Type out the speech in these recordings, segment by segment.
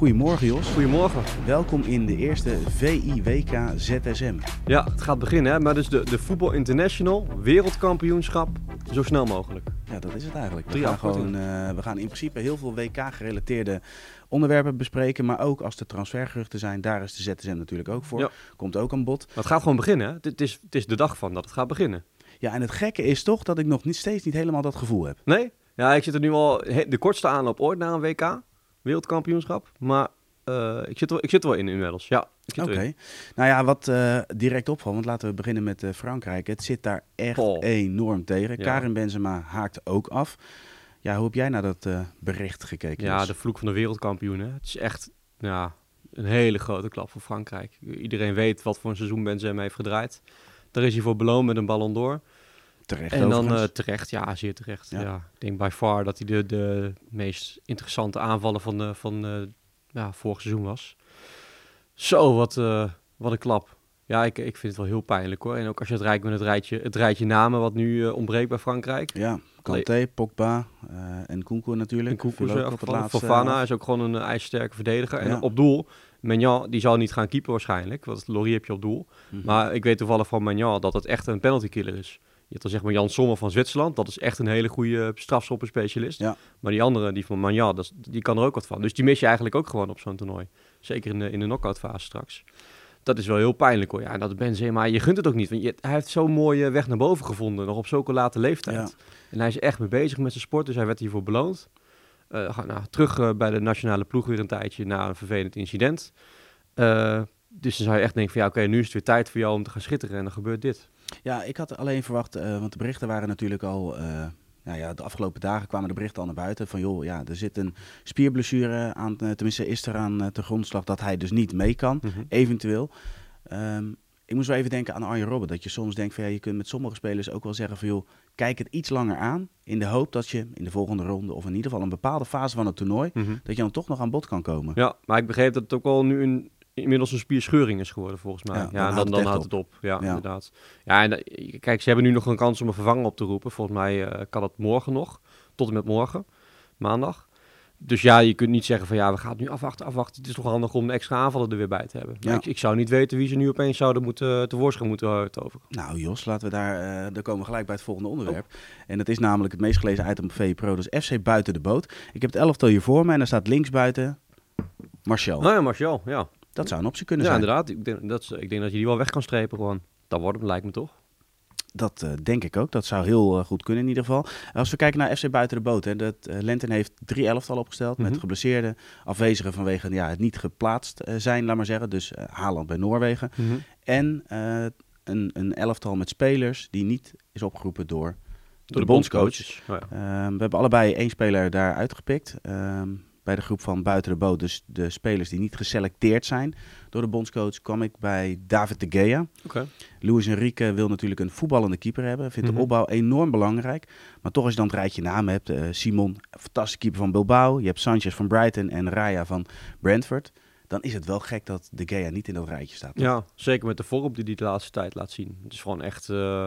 Goedemorgen Jos. Goedemorgen. Welkom in de eerste VIWK ZSM. Ja, het gaat beginnen, hè? maar dus de, de Voetbal International wereldkampioenschap zo snel mogelijk. Ja, dat is het eigenlijk. We gaan, gewoon, eh, we gaan in principe heel veel WK-gerelateerde onderwerpen bespreken. Maar ook als er transfergeruchten zijn, daar is de ZSM natuurlijk ook voor. Ja. Komt ook aan bod. Maar het gaat gewoon beginnen. Hè? Het, is, het is de dag van dat het gaat beginnen. Ja, en het gekke is toch dat ik nog niet, steeds niet helemaal dat gevoel heb. Nee? Ja, ik zit er nu al de kortste aanloop ooit naar een WK, wereldkampioenschap. Maar eh, ik, zit er, ik zit er wel in inmiddels. Ja, Oké. Nou ja, wat eh, direct opvalt, want laten we beginnen met eh, Frankrijk. Het zit daar echt Oh. enorm tegen. Ja. Karim Benzema haakt ook af. Ja, hoe heb jij naar dat bericht gekeken? Ja, de vloek van de wereldkampioenen. Het is echt ja, een hele grote klap voor Frankrijk. Iedereen weet wat voor een seizoen Benzema heeft gedraaid. Daar is hij voor beloond met een Ballon d'Or. Terecht En dan eh, terecht, ja, zeer terecht. Ja. Ja. Ik denk by far dat hij de, de meest interessante aanvallen van, de, van eh, ja, vorig seizoen was. Zo, wat, eh, wat een klap. Ja, ik, ik vind het wel heel pijnlijk hoor. En ook als je het rijdt met het rijtje, het rijtje namen wat nu eh, ontbreekt bij Frankrijk. Ja, Kanté, Pogba eh, en Koenkoe natuurlijk. En eh, van laatste Fofana is ook gewoon een ijzersterke verdediger. En Ja. op doel, Magnan, die zal niet gaan keepen waarschijnlijk. Want Laurie heb je op doel. Mhm. Maar ik weet toevallig van Magnan dat het echt een penalty killer is. Je hebt dan zeg maar Jan Sommer van Zwitserland. Dat is echt een hele goede strafschoppenspecialist. Ja. Maar die andere, die van dat is- die kan er ook wat van. Dus die mis je eigenlijk ook gewoon op zo'n toernooi. Zeker in de, in de knock-out fase straks. Dat is wel heel pijnlijk hoor. Ja, en dat Benzema, je gunt het ook niet. Want je, hij heeft zo'n mooie weg naar boven gevonden. Nog op zulke late leeftijd. Ja. En hij is echt mee bezig met zijn sport. Dus hij werd hiervoor beloond. Eh, ga- nou, terug eh, bij de nationale ploeg weer een tijdje na een vervelend incident. Eh, dus dan zou je echt denken van ja, oké, nu is het weer tijd voor jou om te gaan schitteren. En dan gebeurt dit. Ja, ik had alleen verwacht, eh, want de berichten waren natuurlijk al... eh, nou ja, de afgelopen dagen kwamen de berichten al naar buiten van joh, ja, er zit een spierblessure aan, eh, tenminste is er aan te grondslag dat hij dus niet mee kan, eventueel. Ehm, ik moest wel even denken aan Arjen Robben, dat je soms denkt van ja, je kunt met sommige spelers ook wel zeggen van joh, kijk het iets langer aan, in de hoop dat je in de volgende ronde of in ieder geval een bepaalde fase van het toernooi, Mhm. dat je dan toch nog aan bod kan komen. Ja, maar ik begreep dat het ook wel nu een, inmiddels een spierscheuring is geworden, volgens mij. Ja, Ja, dan en houdt dan, dan houdt het op. Ja, Ja. inderdaad. Ja, en eh, kijk, ze hebben nu nog een kans om een vervanger op te roepen. Volgens mij eh, kan het morgen nog, tot en met morgen, maandag. Dus ja, je kunt niet zeggen van ja, we gaan het nu afwachten, afwachten. Het is toch handig om de extra aanvallen er weer bij te hebben. Ja. Ik, ik zou niet weten wie ze nu opeens zouden moeten tevoorschijn moeten eh, toveren. Nou Jos, laten we daar, eh daar komen we gelijk bij het volgende onderwerp. Oh. En dat is namelijk het meest gelezen item op VE Pro, dus FC Buiten de Boot. Ik heb het elftal hier voor me en daar staat links buiten Marcel. Nou ja, Martial, ja. Dat zou een optie kunnen Ja, zijn. inderdaad. Ik denk, dat, ik denk dat je die wel weg kan strepen gewoon. Dat wordt hem, lijkt me toch? Dat eh, denk ik ook. Dat zou heel eh, goed kunnen in ieder geval. Als we kijken naar FC Buiten de Boot. Hè, dat, eh, Lenten heeft drie elftal opgesteld. Met Mhm. geblesseerden, afwezigen vanwege ja, het niet geplaatst zijn, laat maar zeggen. Dus Haaland bij Noorwegen. En eh, een, een elftal met spelers die niet is opgeroepen door, Door de bondscoach. bondscoaches. Oh ja. Ehm, we hebben allebei één speler daar uitgepikt. Bij de groep van buiten de boot. Dus de spelers die niet geselecteerd zijn door de bondscoach, kwam ik bij David de Gea. Oké. Luis Enrique wil natuurlijk een voetballende keeper hebben. Vindt Mhm. de opbouw enorm belangrijk. Maar toch als je dan het rijtje namen hebt. eh, Simon, fantastische keeper van Bilbao. Je hebt Sanchez van Brighton en Raya van Brentford. Dan is het wel gek dat de Gea niet in dat rijtje staat. toch? Ja, zeker met de vorm die hij de laatste tijd laat zien. Het is gewoon echt... eh,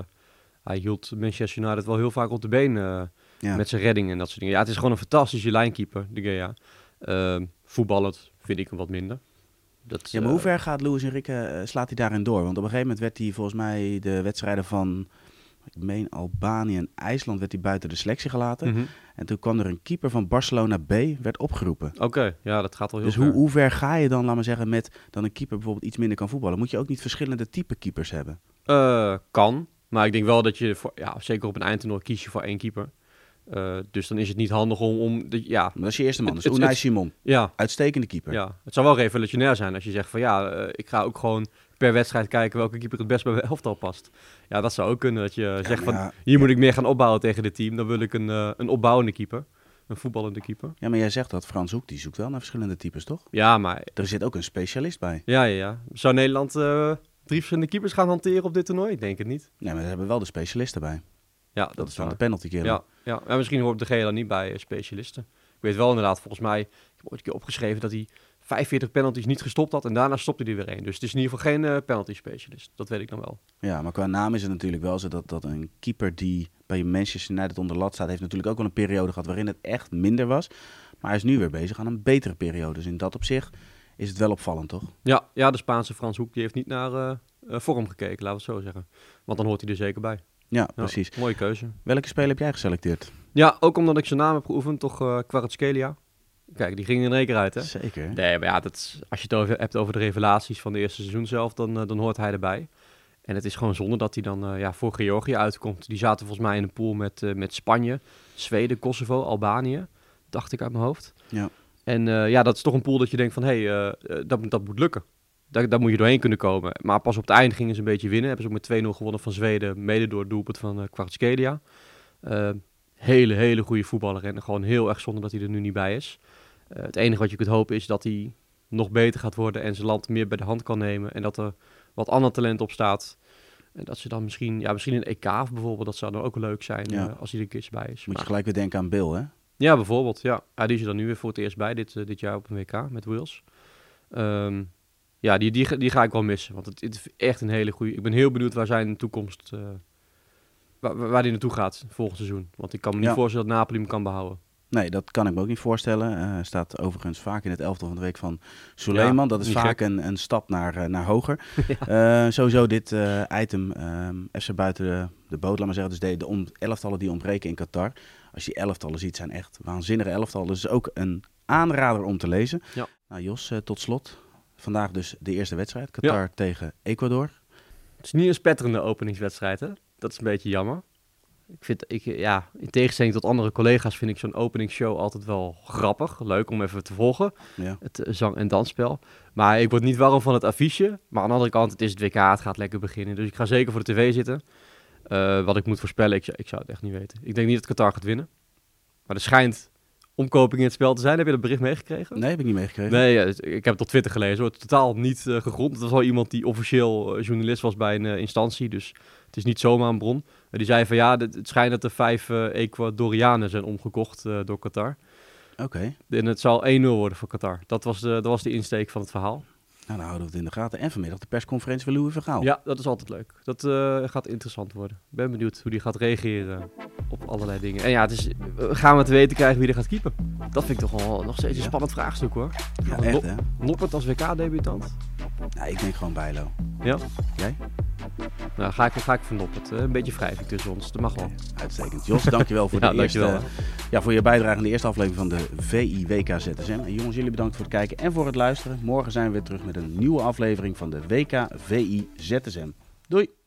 hij hield Manchester United wel heel vaak op de been eh, Ja. met zijn redding en dat soort dingen. Ja, het is gewoon een fantastische lijnkeeper, de Gea. Ehm voetballend vind ik hem wat minder. Dat, Ja, maar eh, hoe ver gaat Luis Enrique, eh, slaat hij daarin door? Want op een gegeven moment werd hij volgens mij de wedstrijden van, ik meen Albanië en IJsland, werd hij buiten de selectie gelaten. mhm. En toen kwam er een keeper van Barcelona B, werd opgeroepen. Oké, ja, dat gaat wel heel Dus ver. hoe, hoe ver ga je dan, laat maar zeggen, met dan een keeper bijvoorbeeld iets minder kan voetballen? Moet je ook niet verschillende type keepers hebben? Eh, kan, maar ik denk wel dat je, voor, ja, zeker op een eindtoernooi kies je voor één keeper. Eh, dus dan is het niet handig om, om de, ja, Maar dat is je eerste man, dus het- Unai het- Simon. ja, Uitstekende keeper. Ja, het zou wel revolutionair zijn als je zegt van ja, eh, ik ga ook gewoon per wedstrijd kijken welke keeper het best bij mijn elftal past. Ja, dat zou ook kunnen dat je zegt van ja, hier moet ik meer gaan opbouwen tegen dit team. Dan wil ik een, eh, een opbouwende keeper, een voetballende keeper. Ja, maar jij zegt dat Frans Hoek, die zoekt wel naar verschillende types, toch? Ja, maar Er zit ook een specialist bij. ja, ja, ja. Zou Nederland drie verschillende keepers gaan hanteren op dit toernooi? Ik denk het niet. Nee, maar ze hebben wel de specialisten bij. Ja, Dat, dat, is dan de penalty killer. Ja, ja. En misschien hoort de gele niet bij eh, specialisten. Ik weet wel inderdaad, volgens mij, ik heb ooit een keer opgeschreven dat hij 45 penalties niet gestopt had en daarna stopte hij er weer één. Dus het is in ieder geval geen eh, penalty specialist. Dat weet ik dan wel. Ja, maar qua naam is het natuurlijk wel zo dat, dat een keeper die bij Manchester United onder lat staat, heeft natuurlijk ook wel een periode gehad waarin het echt minder was. Maar hij is nu weer bezig aan een betere periode. Dus in dat opzicht is het wel opvallend, toch? Ja, ja de Spaanse Frans Hoek die heeft niet naar uh, vorm gekeken, laten we het zo zeggen. Want dan hoort hij er zeker bij. Ja, precies. mooie keuze. Welke speler heb jij geselecteerd? Ja, ook omdat ik zijn naam heb geoefend, toch uh, Kvaratskhelia. Kijk, die ging in één keer uit, hè? Zeker. Nee, maar ja, dat als je het over, hebt over de revelaties van de eerste seizoen zelf, dan, dan hoort hij erbij. En het is gewoon zonde dat hij dan uh, ja, voor Georgië uitkomt. Die zaten volgens mij in een pool met, uh, met Spanje, Zweden, Kosovo, Albanië. Dacht ik uit mijn hoofd. Ja. En uh, ja, dat is toch een pool dat je denkt van, hé, hey, dat, dat moet lukken. Daar, daar moet je doorheen kunnen komen. Maar pas op het einde gingen ze een beetje winnen. Hebben ze ook met 2-0 gewonnen van Zweden, mede door het doelpunt van uh, Kvaratskhelia. hele, hele goede voetballer. En gewoon heel erg zonde dat hij er nu niet bij is. het enige wat je kunt hopen is dat hij nog beter gaat worden en zijn land meer bij de hand kan nemen. En dat er wat ander talent op staat. En dat ze dan misschien, ja, misschien een EK bijvoorbeeld, dat zou dan ook leuk zijn Ja. eh, als hij er een keer bij is. Moet je Maar- gelijk weer denken aan Bill, hè? ja, bijvoorbeeld, ja. ja. Die is er dan nu weer voor het eerst bij, dit, eh, dit jaar op een WK met Wales. Ehm, ja, die, die, ga- die ga ik wel missen, want het, het is echt een hele goede... Ik ben heel benieuwd waar zijn toekomst, eh, waar, waar hij naartoe gaat volgend seizoen. Want ik kan me niet Ja. voorstellen dat Napoli hem kan behouden. Nee, dat kan ik me ook niet voorstellen. Hij staat overigens vaak in het elftal van de week van Suleiman. Ja, dat is vaak een, een stap naar, eh, naar hoger. Sowieso dit item, ehm FC buiten de, de boot, laat maar zeggen. Dus de, de om- elftallen die ontbreken in Qatar. Als je die elftallen ziet, zijn echt waanzinnige elftallen. Dus ook een aanrader om te lezen. Ja. Nou Jos, tot slot. Vandaag dus de eerste wedstrijd. Qatar tegen Ecuador. Het is niet een spetterende openingswedstrijd, hè? Dat is een beetje jammer. Ik vind, ik, ja, in tegenstelling tot andere collega's vind ik zo'n openingsshow altijd wel grappig. Leuk om even te volgen, Ja. het eh, zang- en dansspel. Maar ik word niet warm van het affiche. Maar aan de andere kant, het is het WK, het gaat lekker beginnen. Dus ik ga zeker voor de tv zitten. Eh, wat ik moet voorspellen, ik, zou- ik zou het echt niet weten. Ik denk niet dat Qatar gaat winnen. Maar er schijnt omkoping in het spel te zijn. Heb je dat bericht meegekregen? Nee, heb ik niet meegekregen. Nee, ja, ik heb het op Twitter gelezen. hoor. Totaal niet eh, gegrond. Het was wel iemand die officieel eh, journalist was bij een eh, instantie. Dus het is niet zomaar een bron. Eh, die zei van ja, het schijnt dat er vijf Ecuadorianen zijn omgekocht door Qatar. Oké, En het zal 1-0 worden voor Qatar. Dat was, de, dat was de insteek van het verhaal. nou dan houden we het in de gaten. En vanmiddag de persconferentie van Louis Vergaal. Ja, dat is altijd leuk. Dat gaat interessant worden. Ik ben benieuwd hoe die gaat reageren op allerlei dingen. En ja, het is, eh, gaan we te weten krijgen wie er gaat keepen. Dat vind ik toch wel nog steeds een spannend vraagstuk hoor. Ja, Van echt hè? Noppert als WK-debutant. Nou, ik denk gewoon Bijlo. Ja. Jij? Nou, ga ik, ga ik voor Noppert. eh, Een beetje wrijving tussen ons. Dat mag wel. Uitstekend. Jos, dankjewel voor, Ja, de eerste, dankjewel. ja, voor je bijdrage aan de eerste aflevering van de VI-WK ZSM. En jongens, jullie bedankt voor het kijken en voor het luisteren. Morgen zijn we weer terug met een nieuwe aflevering van de WK VI ZSM. Doei!